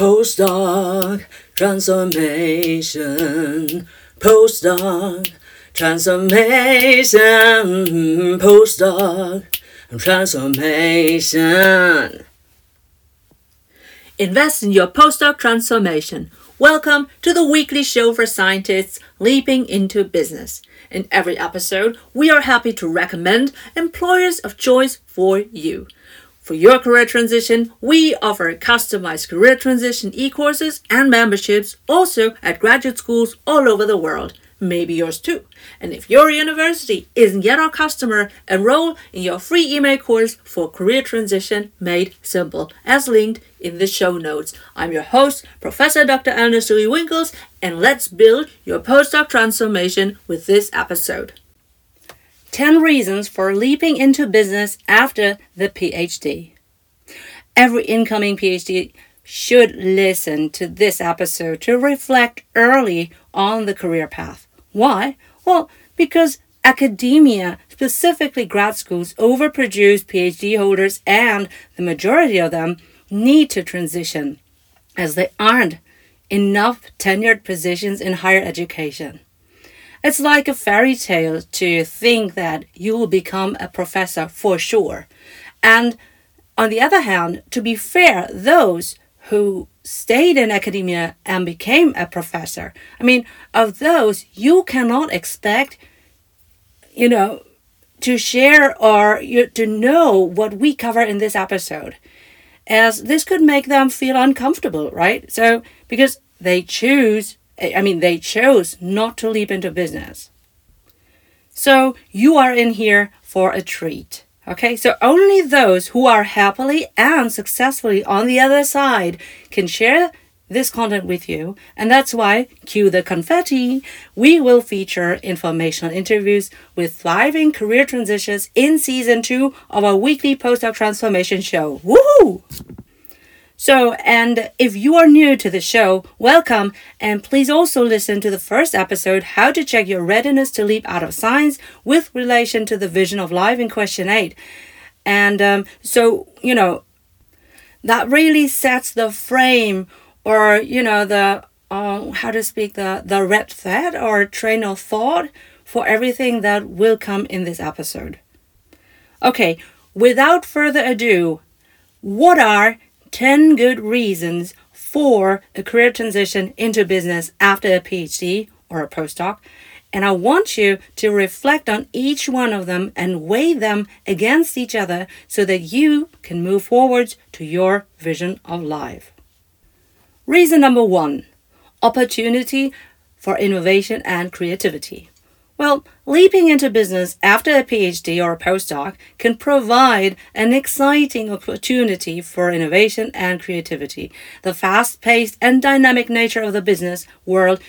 Postdoc transformation. Postdoc transformation. Postdoc transformation. Invest in your postdoc transformation. Welcome to the weekly show for scientists leaping into business. In every episode, we are happy to recommend employers of choice for you. For your career transition, we offer customized career transition e courses and memberships also at graduate schools all over the world, maybe yours too. And if your university isn't yet our customer, enroll in your free email course for career transition made simple, as linked in the show notes. I'm your host, Professor Dr. Eleonore Soei-Winkels, and let's build your postdoc transformation with this episode. 10 reasons for leaping into business after the PhD. Every incoming PhD should listen to this episode to reflect early on the career path. Why? Well, because academia, specifically grad schools, overproduce PhD holders, and the majority of them need to transition as there aren't enough tenured positions in higher education. It's like a fairy tale to think that you will become a professor for sure. And on the other hand, to be fair, those who stayed in academia and became a professor, I mean, of those, you cannot expect, you know, to share or you, to know what we cover in this episode, as this could make them feel uncomfortable, right? So, because they choose I mean, they chose not to leap into business. So you are in here for a treat. Okay, so only those who are happily and successfully on the other side can share this content with you. And that's why, cue the confetti, we will feature informational interviews with thriving career transitions in season two of our weekly postdoc transformation show. Woohoo! So, and if you are new to the show, welcome, and please also listen to the first episode, How to Check Your Readiness to Leap Out of Science, with relation to the vision of life in question 8. And um, so, you know, that really sets the frame or, you know, the, uh, how to speak, the, the red thread or train of thought for everything that will come in this episode. Okay, without further ado, what are 10 good reasons for a career transition into business after a PhD or a postdoc. And I want you to reflect on each one of them and weigh them against each other so that you can move forward to your vision of life. Reason number one opportunity for innovation and creativity. Well, leaping into business after a PhD or a postdoc can provide an exciting opportunity for innovation and creativity. The fast paced and dynamic nature of the business world.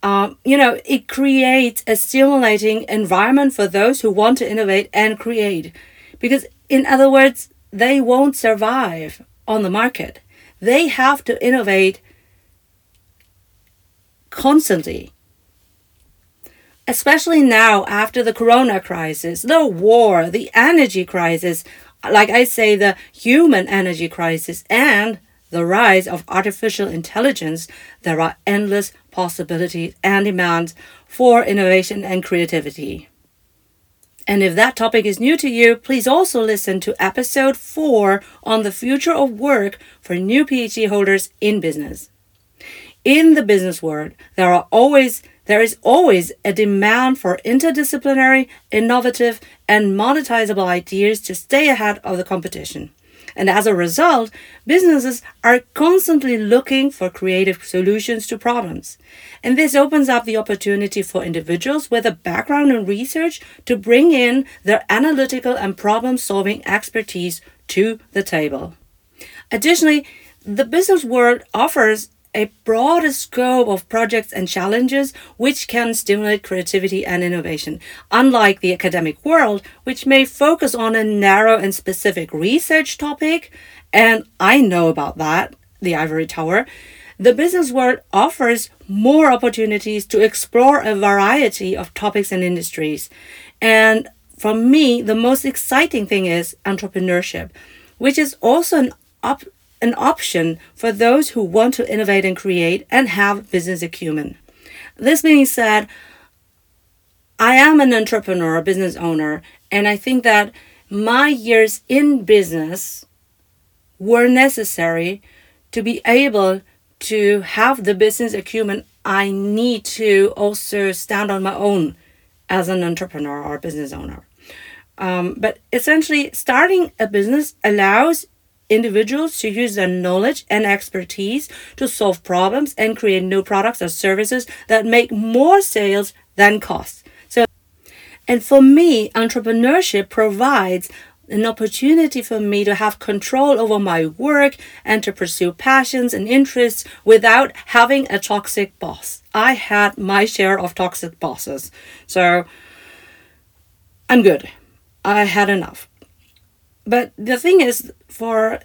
Uh, you know, it creates a stimulating environment for those who want to innovate and create. Because, in other words, they won't survive on the market. They have to innovate constantly especially now after the corona crisis, the war, the energy crisis, like I say, the human energy crisis, and the rise of artificial intelligence, there are endless possibilities and demands for innovation and creativity. And if that topic is new to you, please also listen to episode 4 on the future of work for new PhD holders in business. In the business world, there are always there is always a demand for interdisciplinary, innovative, and monetizable ideas to stay ahead of the competition. And as a result, businesses are constantly looking for creative solutions to problems. And this opens up the opportunity for individuals with a background in research to bring in their analytical and problem solving expertise to the table. Additionally, the business world offers a broader scope of projects and challenges which can stimulate creativity and innovation. Unlike the academic world, which may focus on a narrow and specific research topic, and I know about that, the ivory tower, the business world offers more opportunities to explore a variety of topics and industries. And for me, the most exciting thing is entrepreneurship, which is also an op- an option for those who want to innovate and create and have business acumen. This being said, I am an entrepreneur, a business owner, and I think that my years in business were necessary to be able to have the business acumen I need to also stand on my own as an entrepreneur or business owner. Um, but essentially, starting a business allows individuals to use their knowledge and expertise to solve problems and create new products or services that make more sales than costs. So, and for me, entrepreneurship provides an opportunity for me to have control over my work and to pursue passions and interests without having a toxic boss. I had my share of toxic bosses. So I'm good. I had enough. But the thing is, for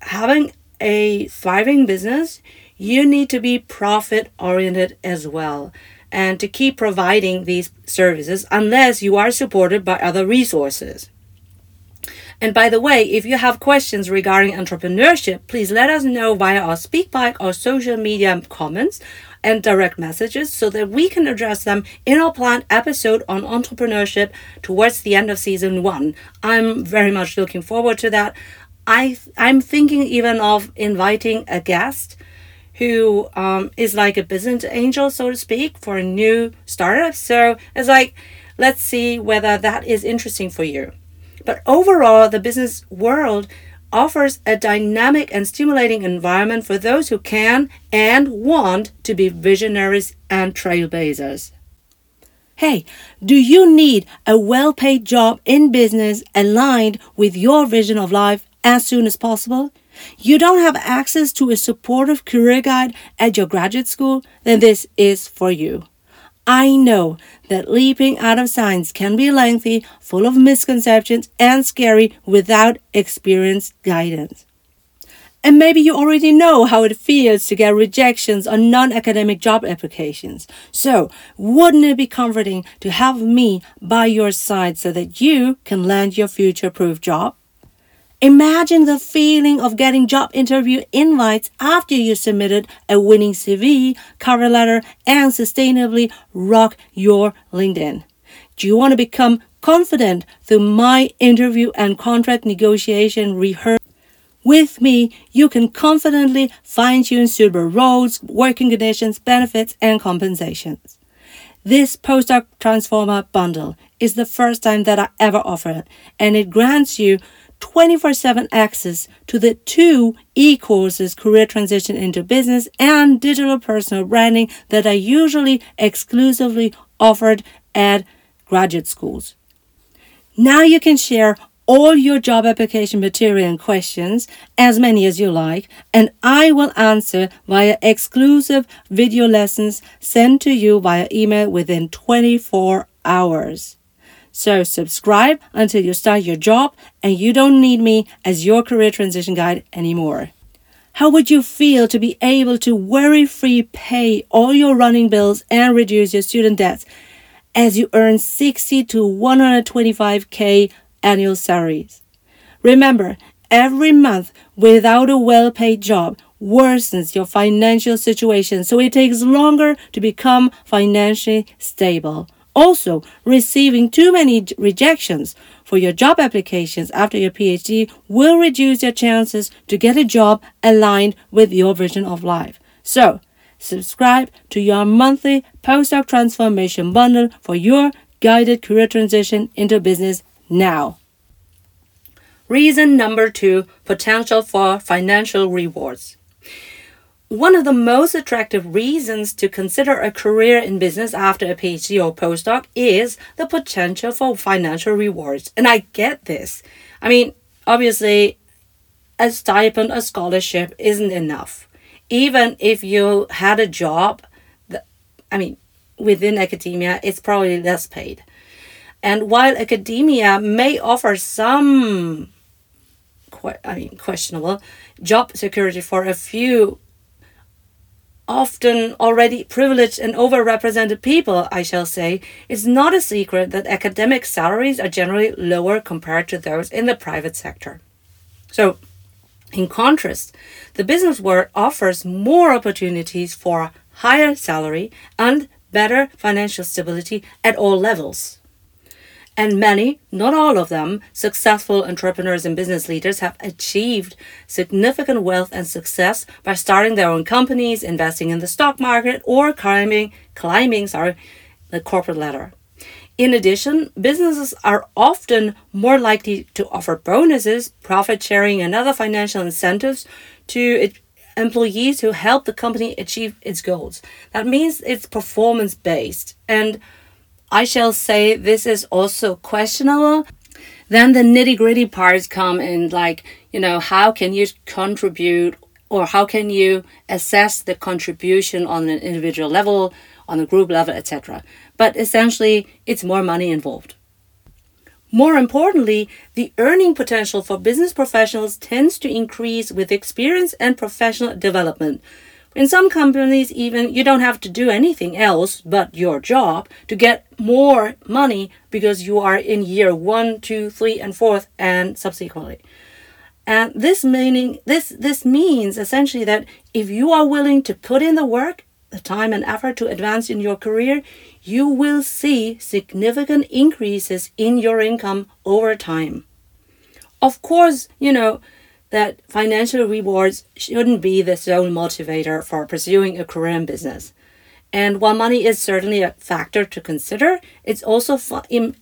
having a thriving business, you need to be profit oriented as well and to keep providing these services unless you are supported by other resources. And by the way, if you have questions regarding entrepreneurship, please let us know via our SpeakPipe or social media comments and direct messages so that we can address them in our planned episode on entrepreneurship towards the end of season one. I'm very much looking forward to that. I I'm thinking even of inviting a guest who um, is like a business angel, so to speak, for a new startup. So it's like, let's see whether that is interesting for you. But overall, the business world offers a dynamic and stimulating environment for those who can and want to be visionaries and trailblazers. Hey, do you need a well paid job in business aligned with your vision of life as soon as possible? You don't have access to a supportive career guide at your graduate school? Then this is for you. I know that leaping out of science can be lengthy, full of misconceptions, and scary without experienced guidance. And maybe you already know how it feels to get rejections on non academic job applications. So, wouldn't it be comforting to have me by your side so that you can land your future proof job? Imagine the feeling of getting job interview invites after you submitted a winning CV, cover letter, and sustainably rock your LinkedIn. Do you want to become confident through my interview and contract negotiation rehearsal? With me, you can confidently fine tune suitable roles, working conditions, benefits, and compensations. This postdoc transformer bundle is the first time that I ever offer it, and it grants you 24 7 access to the two e courses Career Transition into Business and Digital Personal Branding that are usually exclusively offered at graduate schools. Now you can share all your job application material and questions, as many as you like, and I will answer via exclusive video lessons sent to you via email within 24 hours. So subscribe until you start your job and you don't need me as your career transition guide anymore. How would you feel to be able to worry free pay all your running bills and reduce your student debts as you earn 60 to 125k annual salaries? Remember, every month without a well paid job worsens your financial situation, so it takes longer to become financially stable. Also, receiving too many rejections for your job applications after your PhD will reduce your chances to get a job aligned with your vision of life. So, subscribe to your monthly postdoc transformation bundle for your guided career transition into business now. Reason number two potential for financial rewards. One of the most attractive reasons to consider a career in business after a PhD or postdoc is the potential for financial rewards. And I get this. I mean, obviously, a stipend, a scholarship isn't enough. Even if you had a job, I mean, within academia, it's probably less paid. And while academia may offer some, I mean, questionable job security for a few often already privileged and overrepresented people, I shall say, it's not a secret that academic salaries are generally lower compared to those in the private sector. So, In contrast, the business world offers more opportunities for higher salary and better financial stability at all levels. And many, not all of them, successful entrepreneurs and business leaders have achieved significant wealth and success by starting their own companies, investing in the stock market, or climbing, climbing, sorry, the corporate ladder. In addition, businesses are often more likely to offer bonuses, profit sharing, and other financial incentives to employees who help the company achieve its goals. That means it's performance based. And I shall say this is also questionable. Then the nitty gritty parts come in, like, you know, how can you contribute or how can you assess the contribution on an individual level, on a group level, etc. But essentially, it's more money involved. More importantly, the earning potential for business professionals tends to increase with experience and professional development. In some companies, even you don't have to do anything else but your job to get more money because you are in year one, two, three, and fourth, and subsequently. And this meaning this this means essentially that if you are willing to put in the work, the time and effort to advance in your career, you will see significant increases in your income over time. Of course, you know, that financial rewards shouldn't be the sole motivator for pursuing a career in business. And while money is certainly a factor to consider, it's also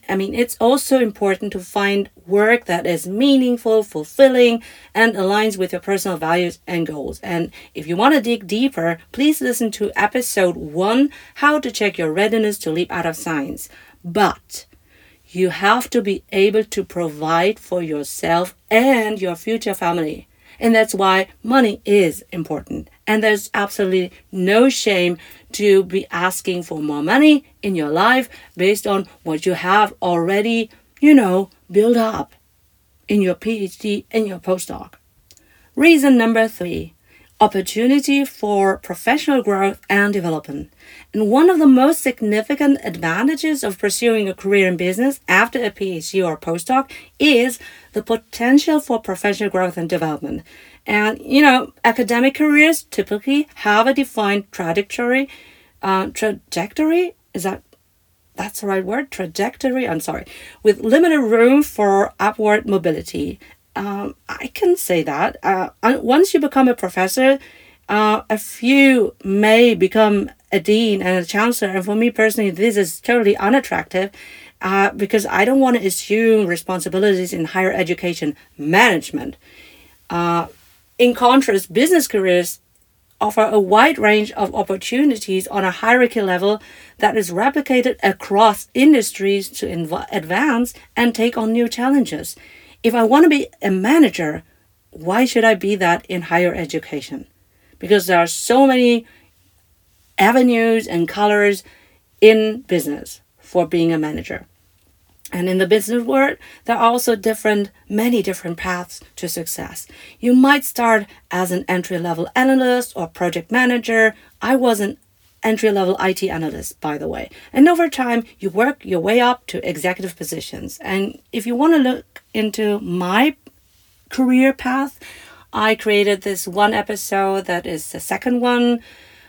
I mean it's also important to find work that is meaningful, fulfilling, and aligns with your personal values and goals. And if you want to dig deeper, please listen to episode 1, How to Check Your Readiness to Leap Out of Science. But you have to be able to provide for yourself and your future family. And that's why money is important. And there's absolutely no shame to be asking for more money in your life based on what you have already, you know, built up in your PhD and your postdoc. Reason number three opportunity for professional growth and development. And one of the most significant advantages of pursuing a career in business after a PhD or postdoc is the potential for professional growth and development. And, you know, academic careers typically have a defined trajectory. Uh, trajectory? Is that that's the right word? Trajectory? I'm sorry. With limited room for upward mobility um, I can say that. Uh, once you become a professor, uh, a few may become a dean and a chancellor. And for me personally, this is totally unattractive uh, because I don't want to assume responsibilities in higher education management. Uh, in contrast, business careers offer a wide range of opportunities on a hierarchy level that is replicated across industries to advance and take on new challenges if I want to be a manager, why should I be that in higher education? Because there are so many avenues and colors in business for being a manager. And in the business world, there are also different, many different paths to success. You might start as an entry level analyst or project manager. I was an entry level IT analyst, by the way. And over time, you work your way up to executive positions. And if you want to look into my career path, I created this one episode that is the second one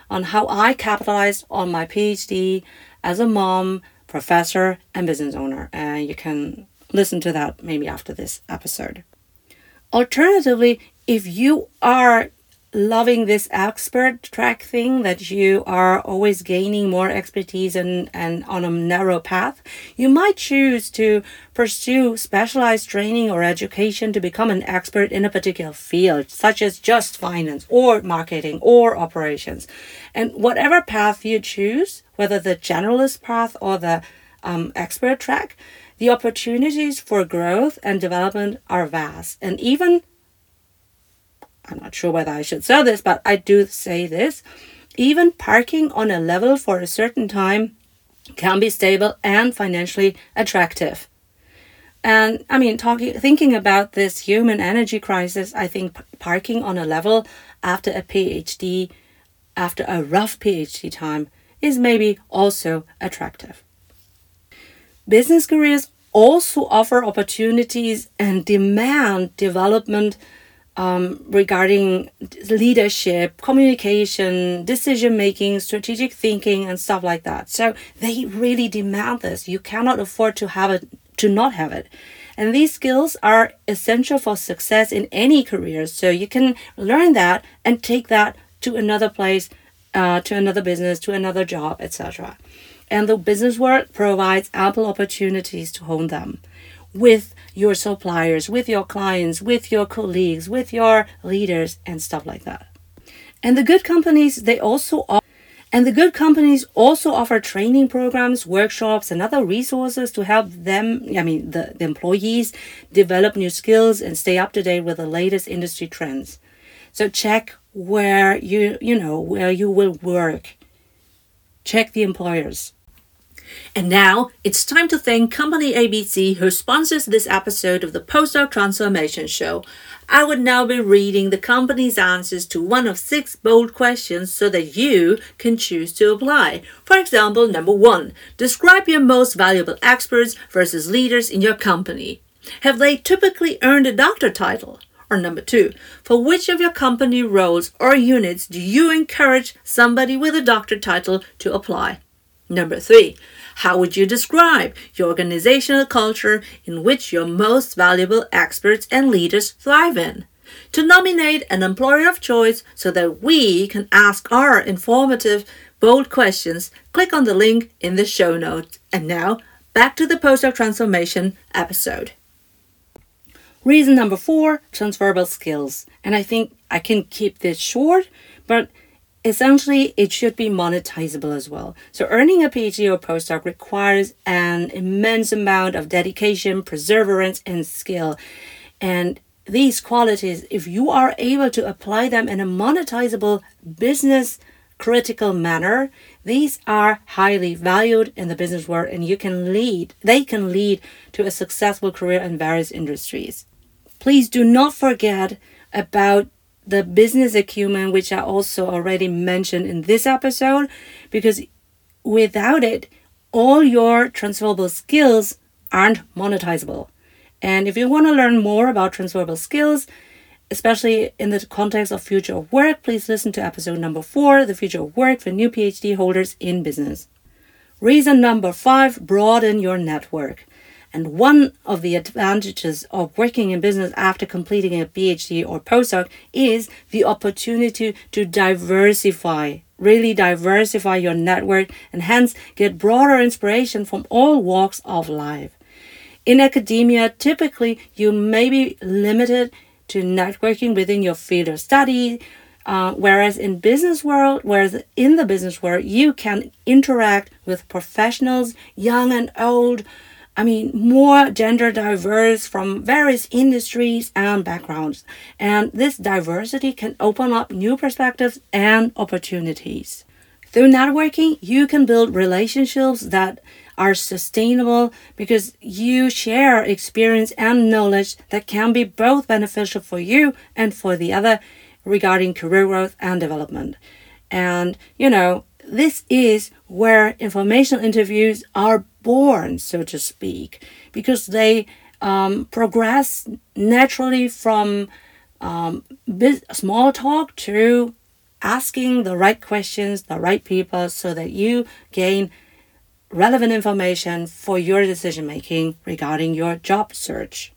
on how I capitalized on my PhD as a mom, professor, and business owner. And you can listen to that maybe after this episode. Alternatively, if you are loving this expert track thing that you are always gaining more expertise and, and on a narrow path, you might choose to pursue specialized training or education to become an expert in a particular field, such as just finance or marketing or operations. And whatever path you choose, whether the generalist path or the um, expert track, the opportunities for growth and development are vast. And even I'm not sure whether I should say this, but I do say this. Even parking on a level for a certain time can be stable and financially attractive. And I mean, talking, thinking about this human energy crisis, I think parking on a level after a PhD, after a rough PhD time, is maybe also attractive. Business careers also offer opportunities and demand development um, regarding leadership, communication, decision making, strategic thinking, and stuff like that. So they really demand this. You cannot afford to have it, to not have it. And these skills are essential for success in any career. So you can learn that and take that to another place, uh, to another business, to another job, etc. And the business world provides ample opportunities to hone them with your suppliers, with your clients, with your colleagues, with your leaders, and stuff like that. And the good companies, they also offer and the good companies also offer training programs, workshops, and other resources to help them, I mean, the, the employees develop new skills and stay up to date with the latest industry trends. So check where you, you know, where you will work. Check the employers. And now it's time to thank Company ABC who sponsors this episode of the Postdoc Transformation Show. I would now be reading the company's answers to one of six bold questions so that you can choose to apply. For example, number one, describe your most valuable experts versus leaders in your company. Have they typically earned a doctor title? Or number two, for which of your company roles or units do you encourage somebody with a doctor title to apply? Number three, how would you describe your organizational culture in which your most valuable experts and leaders thrive in? To nominate an employer of choice so that we can ask our informative, bold questions, click on the link in the show notes. And now, back to the Postdoc Transformation episode. Reason number four transferable skills. And I think I can keep this short, but essentially it should be monetizable as well. So earning a PhD or postdoc requires an immense amount of dedication, perseverance, and skill. And these qualities, if you are able to apply them in a monetizable business critical manner, these are highly valued in the business world and you can lead, they can lead to a successful career in various industries. Please do not forget about the business acumen, which I also already mentioned in this episode, because without it, all your transferable skills aren't monetizable. And if you want to learn more about transferable skills, especially in the context of future of work, please listen to episode number four, The Future of Work for New PhD Holders in Business. Reason number five broaden your network. And one of the advantages of working in business after completing a PhD or postdoc is the opportunity to diversify, really diversify your network and hence get broader inspiration from all walks of life. In academia, typically you may be limited to networking within your field of study, uh, whereas in business world, whereas in the business world, you can interact with professionals, young and old, I mean, more gender diverse from various industries and backgrounds. And this diversity can open up new perspectives and opportunities. Through networking, you can build relationships that are sustainable because you share experience and knowledge that can be both beneficial for you and for the other regarding career growth and development. And, you know, this is where informational interviews are born, so to speak, because they um, progress naturally from um, small talk to asking the right questions, the right people, so that you gain relevant information for your decision making regarding your job search.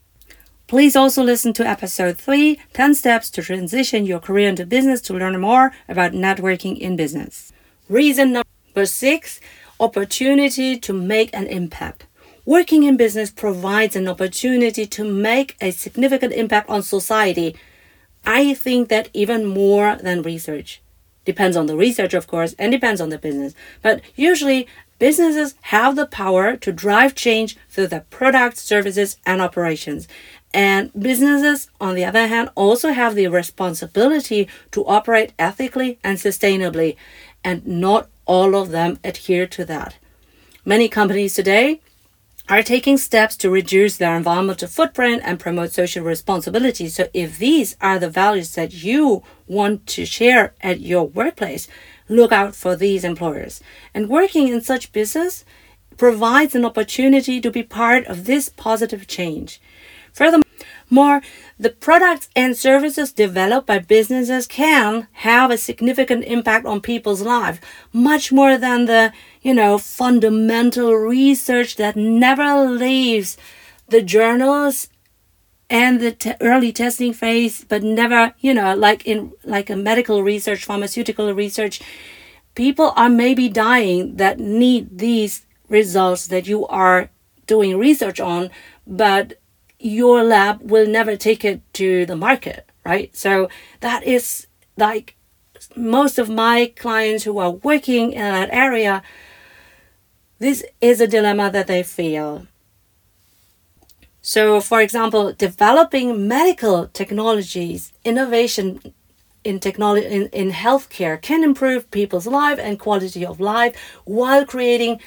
Please also listen to episode 3 10 Steps to Transition Your Career into Business to learn more about networking in business. Reason number 6 opportunity to make an impact. Working in business provides an opportunity to make a significant impact on society. I think that even more than research. Depends on the research, of course, and depends on the business. But usually, businesses have the power to drive change through their products, services, and operations. And businesses, on the other hand, also have the responsibility to operate ethically and sustainably. And not all of them adhere to that. Many companies today are taking steps to reduce their environmental footprint and promote social responsibility. So, if these are the values that you want to share at your workplace, look out for these employers. And working in such business provides an opportunity to be part of this positive change. Furthermore, more the products and services developed by businesses can have a significant impact on people's lives much more than the you know fundamental research that never leaves the journals and the te- early testing phase but never you know like in like a medical research pharmaceutical research. People are maybe dying that need these results that you are doing research on but your lab will never take it to the market right? So that is like most of my clients who are working in that area this is a dilemma that they feel. So, for example, developing medical technologies, innovation in technology in, in healthcare can improve people's life and quality of life while creating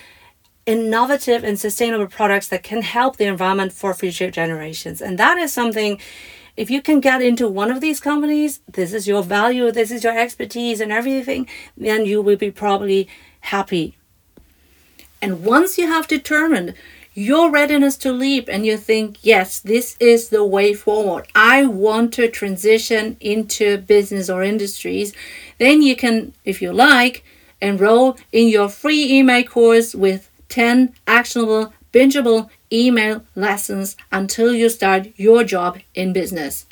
innovative and sustainable products that can help the environment for future generations. And that is something if you can get into one of these companies, this is your value, this is your expertise and everything, then you will be probably happy. And once you have determined your readiness to leap and you think, yes, this is the way forward. I want to transition into business or industries. Then you can, if you like, enroll in your free email course with 10 actionable, bingeable email lessons until you start your job in business.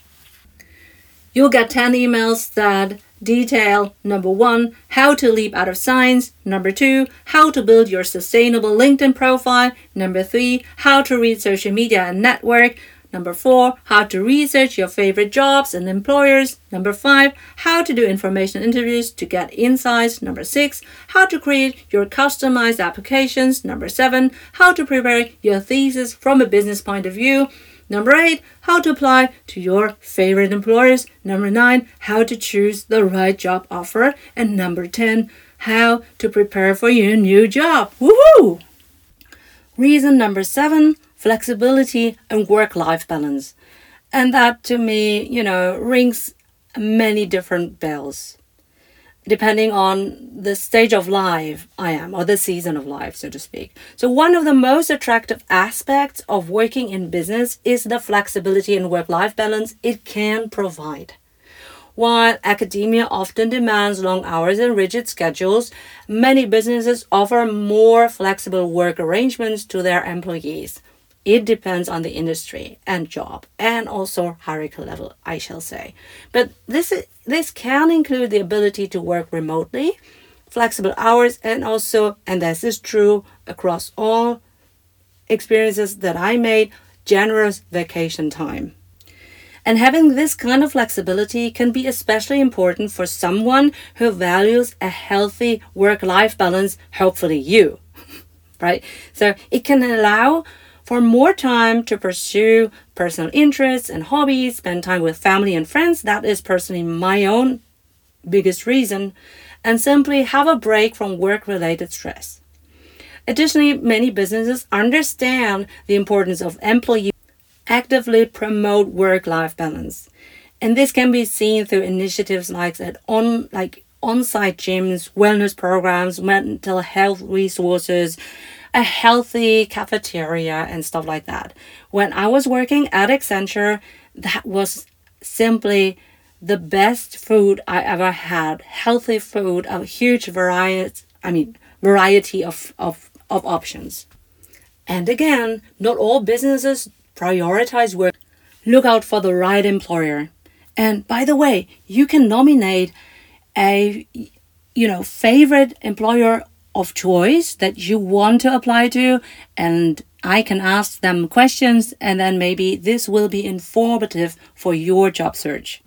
You'll get 10 emails that detail number one, how to leap out of science, number two, how to build your sustainable LinkedIn profile, number three, how to read social media and network, number four, how to research your favorite jobs and employers, number five, how to do information interviews to get insights, number six, how to create your customized applications, number seven, how to prepare your thesis from a business point of view, Number eight, how to apply to your favorite employers. Number nine, how to choose the right job offer. And number 10, how to prepare for your new job. Woohoo! Reason number seven, flexibility and work life balance. And that to me, you know, rings many different bells depending on the stage of life I am, or the season of life, so to speak. So, one of the most attractive aspects of working in business is the flexibility and work life balance it can provide. While academia often demands long hours and rigid schedules, many businesses offer more flexible work arrangements to their employees. It depends on the industry and job and also hierarchical level, I shall say. But this is, this can include the ability to work remotely, flexible hours, and also, and this is true across all experiences that I made, generous vacation time. And having this kind of flexibility can be especially important for someone who values a healthy work life balance, hopefully, you. right? So it can allow for more time to pursue personal interests and hobbies, spend time with family and friends. That is personally my own biggest reason, and simply have a break from work related stress. Additionally, many businesses understand the importance of employee actively promote work-life balance. And this can be seen through initiatives like at on like on-site gyms, wellness programs, mental health resources, a healthy cafeteria and stuff like that. When I was working at Accenture, that was simply the best food I ever had. Healthy food, a huge variety, I mean, variety of, of, of options. And again, not all businesses prioritize work. Look out for the right employer. And by the way, you can nominate a you know favorite employer of choice that you want to apply to and I can ask them questions and then maybe this will be informative for your job search.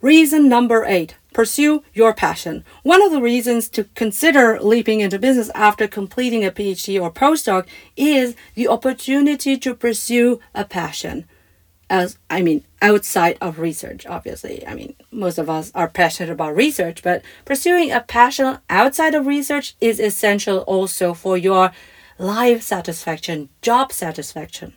Reason number 8 Pursue your passion. One of the reasons to consider leaping into business after completing a PhD or postdoc is the opportunity to pursue a passion as I mean outside of research obviously. I mean most of us are passionate about research but pursuing a passion outside of research is essential also for your life satisfaction job satisfaction.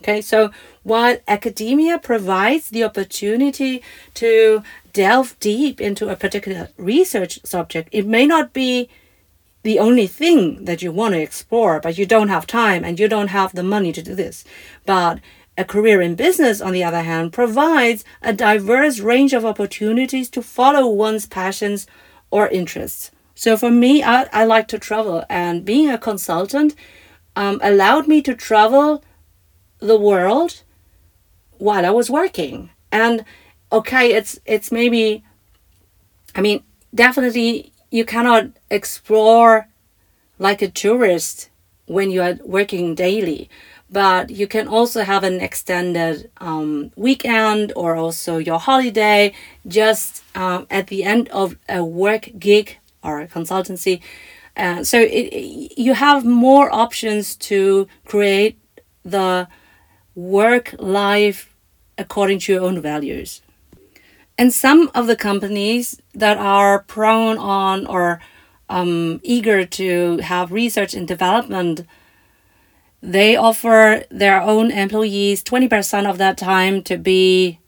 Okay so while academia provides the opportunity to delve deep into a particular research subject it may not be the only thing that you want to explore but you don't have time and you don't have the money to do this. But A career in business, on the other hand, provides a diverse range of opportunities to follow one's passions or interests. So for me, I, I like to travel, and being a consultant um, allowed me to travel the world while I was working. And okay, it's it's maybe, I mean, definitely you cannot explore like a tourist when you are working daily but you can also have an extended um, weekend or also your holiday just um, at the end of a work gig or a consultancy. Uh, so it, you have more options to create the work life according to your own values. And some of the companies that are prone on or um, eager to have research and development they offer their own employees 20% of that time to be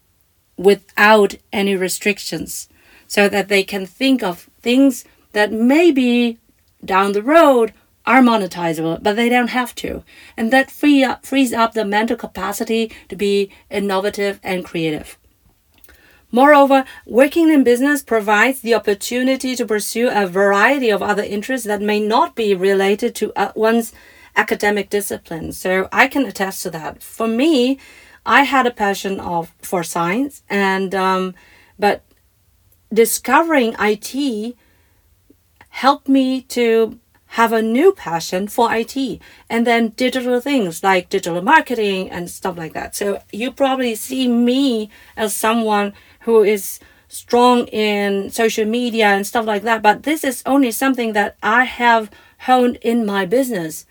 without any restrictions so that they can think of things that maybe down the road are monetizable, but they don't have to. And that free up, frees up the mental capacity to be innovative and creative. Moreover, working in business provides the opportunity to pursue a variety of other interests that may not be related to uh, one's academic discipline. So I can attest to that. For me, I had a passion of for science, and um, but discovering IT helped me to have a new passion for IT and then digital things like digital marketing and stuff like that. So you probably see me as someone who is strong in social media and stuff like that, but this is only something that I have honed in my business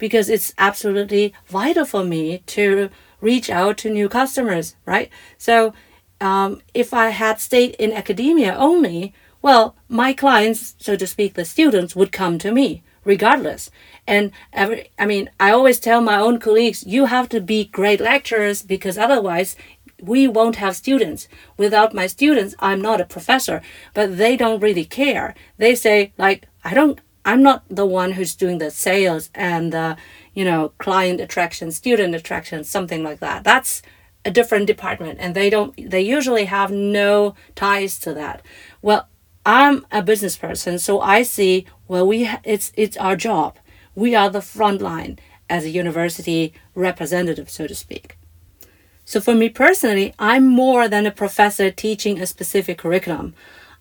because it's absolutely vital for me to reach out to new customers, right? So um, if I had stayed in academia only, well, my clients, so to speak, the students would come to me regardless. And every, I mean, I always tell my own colleagues, you have to be great lecturers because otherwise we won't have students. Without my students, I'm not a professor, but they don't really care. They say, like, I don't, I'm not the one who's doing the sales and the, you know, client attraction, student attraction, something like that. That's a different department and they don't, they usually have no ties to that. Well, I'm a business person, so I see, well, we, it's, it's our job. We are the front line as a university representative, so to speak. So for me personally, I'm more than a professor teaching a specific curriculum.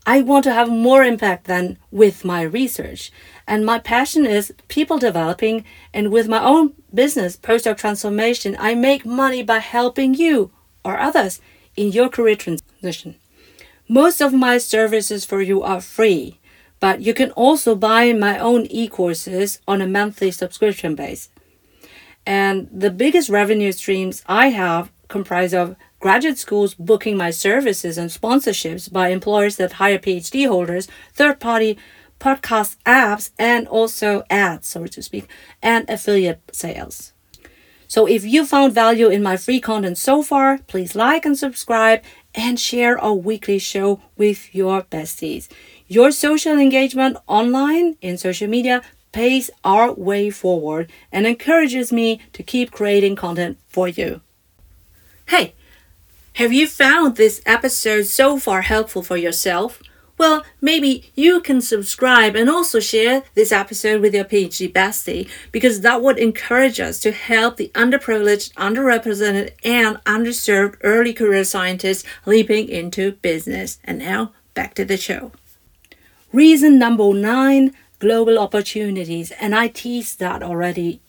I want to have more impact than with my research. And my passion is people developing. And with my own business, Postdoc Transformation, I make money by helping you or others in your career transition. Most of my services for you are free, but you can also buy my own e courses on a monthly subscription base. And the biggest revenue streams I have comprise of graduate schools booking my services and sponsorships by employers that hire PhD holders, third party podcast apps, and also ads, so to speak, and affiliate sales. So if you found value in my free content so far, please like and subscribe and share our weekly show with your besties. Your social engagement online in social media pays our way forward and encourages me to keep creating content for you. Hey, have you found this episode so far helpful for yourself? Well, maybe you can subscribe and also share this episode with your PhD bestie because that would encourage us to help the underprivileged, underrepresented, and underserved early career scientists leaping into business. And now, back to the show. Reason number nine global opportunities, and I teased that already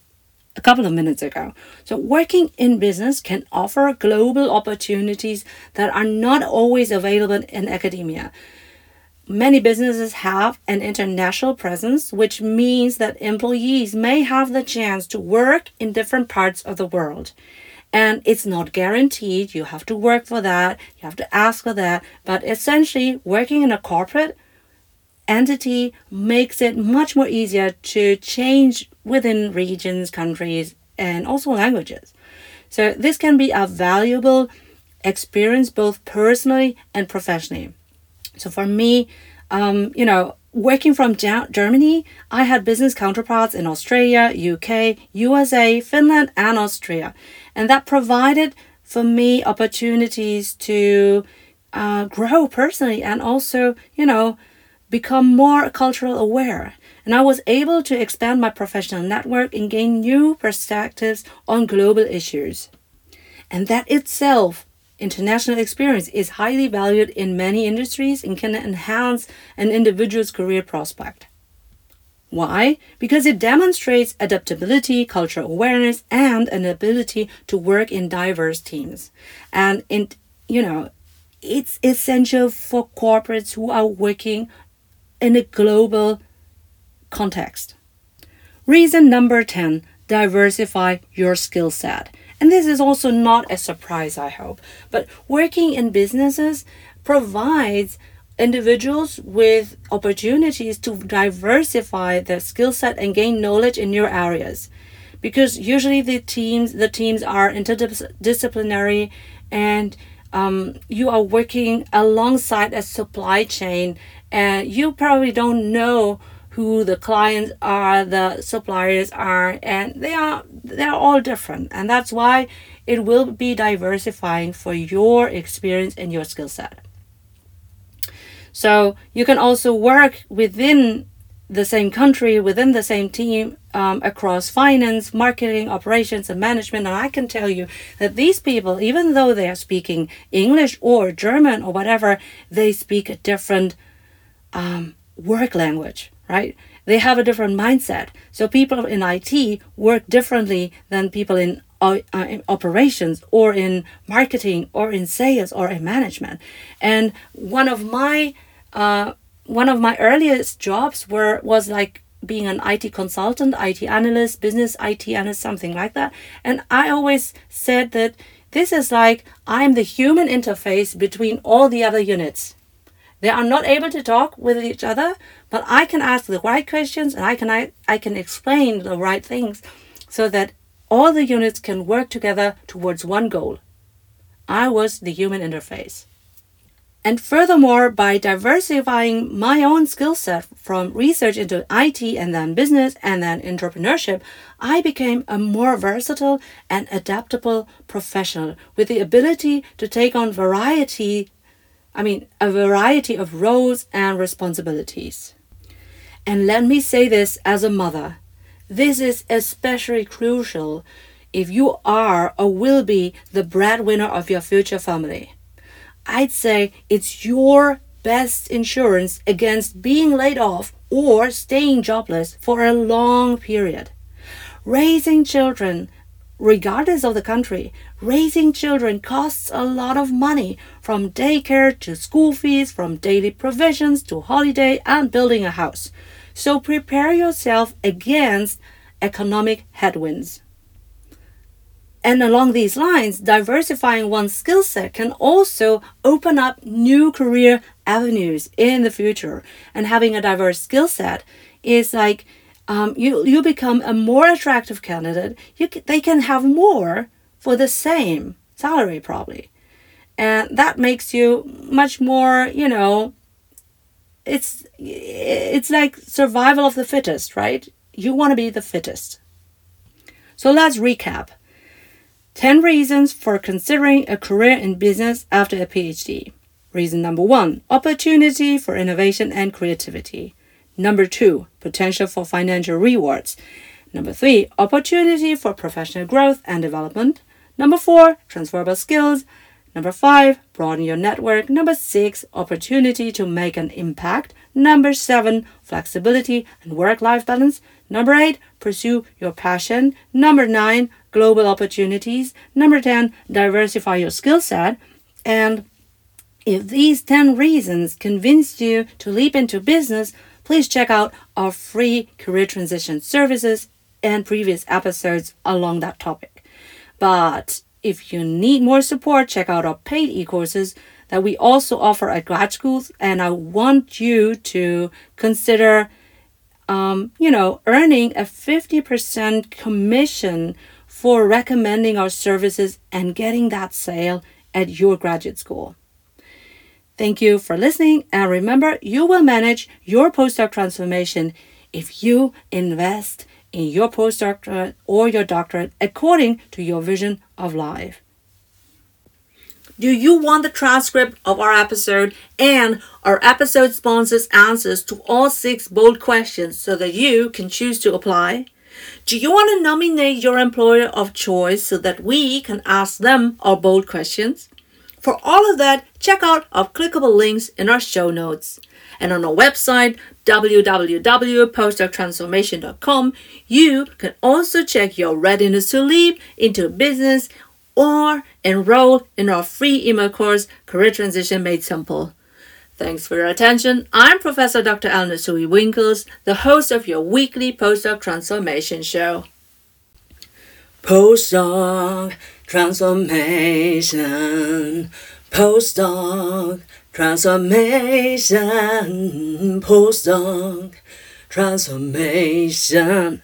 a couple of minutes ago. So, working in business can offer global opportunities that are not always available in academia. Many businesses have an international presence, which means that employees may have the chance to work in different parts of the world. And it's not guaranteed, you have to work for that, you have to ask for that, but essentially, working in a corporate entity makes it much more easier to change within regions, countries, and also languages. So this can be a valuable experience both personally and professionally. So for me, um, you know, working from Germany, I had business counterparts in Australia, UK, USA, Finland, and Austria. And that provided for me opportunities to uh, grow personally and also, you know, become more cultural aware. And I was able to expand my professional network and gain new perspectives on global issues. And that itself, international experience, is highly valued in many industries and can enhance an individual's career prospect. Why? Because it demonstrates adaptability, cultural awareness, and an ability to work in diverse teams. And in you know, it's essential for corporates who are working in a global context. Reason number 10 diversify your skill set. And this is also not a surprise, I hope. But working in businesses provides individuals with opportunities to diversify their skill set and gain knowledge in new areas. Because usually the teams the teams are interdisciplinary and um, you are working alongside a supply chain and you probably don't know who the clients are the suppliers are and they are they're all different and that's why it will be diversifying for your experience and your skill set so you can also work within the same country within the same team um, across finance, marketing, operations, and management. And I can tell you that these people, even though they are speaking English or German or whatever, they speak a different um, work language, right? They have a different mindset. So people in IT work differently than people in, uh, uh, in operations or in marketing or in sales or in management. And one of my uh, one of my earliest jobs were was like being an IT consultant, IT analyst, business IT analyst, something like that. And I always said that this is like I'm the human interface between all the other units. They are not able to talk with each other, but I can ask the right questions and I can I, I can explain the right things so that all the units can work together towards one goal. I was the human interface. And furthermore, by diversifying my own skill set from research into IT and then business and then entrepreneurship, I became a more versatile and adaptable professional with the ability to take on variety, I mean, a variety of roles and responsibilities. And let me say this as a mother. This is especially crucial if you are or will be the breadwinner of your future family. I'd say it's your best insurance against being laid off or staying jobless for a long period. Raising children, regardless of the country, raising children costs a lot of money from daycare to school fees, from daily provisions to holiday and building a house. So prepare yourself against economic headwinds. And along these lines, diversifying one's skill set can also open up new career avenues in the future. And having a diverse skill set is like um, you you become a more attractive candidate. You they can have more for the same salary probably, and that makes you much more you know. It's it's like survival of the fittest, right? You want to be the fittest. So let's recap. 10 reasons for considering a career in business after a PhD. Reason number one opportunity for innovation and creativity. Number two, potential for financial rewards. Number three, opportunity for professional growth and development. Number four, transferable skills. Number five, broaden your network. Number six, opportunity to make an impact. Number seven, flexibility and work life balance. Number eight, pursue your passion. Number nine, global opportunities. Number 10, diversify your skill set. And if these 10 reasons convinced you to leap into business, please check out our free career transition services and previous episodes along that topic. But if you need more support, check out our paid e courses that we also offer at grad schools. And I want you to consider, um, you know, earning a 50% commission for recommending our services and getting that sale at your graduate school. Thank you for listening, and remember, you will manage your postdoc transformation if you invest in your postdoctorate uh, or your doctorate according to your vision of life. Do you want the transcript of our episode and our episode sponsors' answers to all six bold questions so that you can choose to apply? Do you want to nominate your employer of choice so that we can ask them our bold questions? For all of that, check out our clickable links in our show notes. And on our website, www.postdoctransformation.com, you can also check your readiness to leap into business or enroll in our free email course, Career Transition Made Simple. Thanks for your attention. I'm Professor Dr. Eleonore Soei-Winkels, the host of your weekly postdoc transformation show. Postdoc transformation. Postdoc transformation. Postdoc transformation.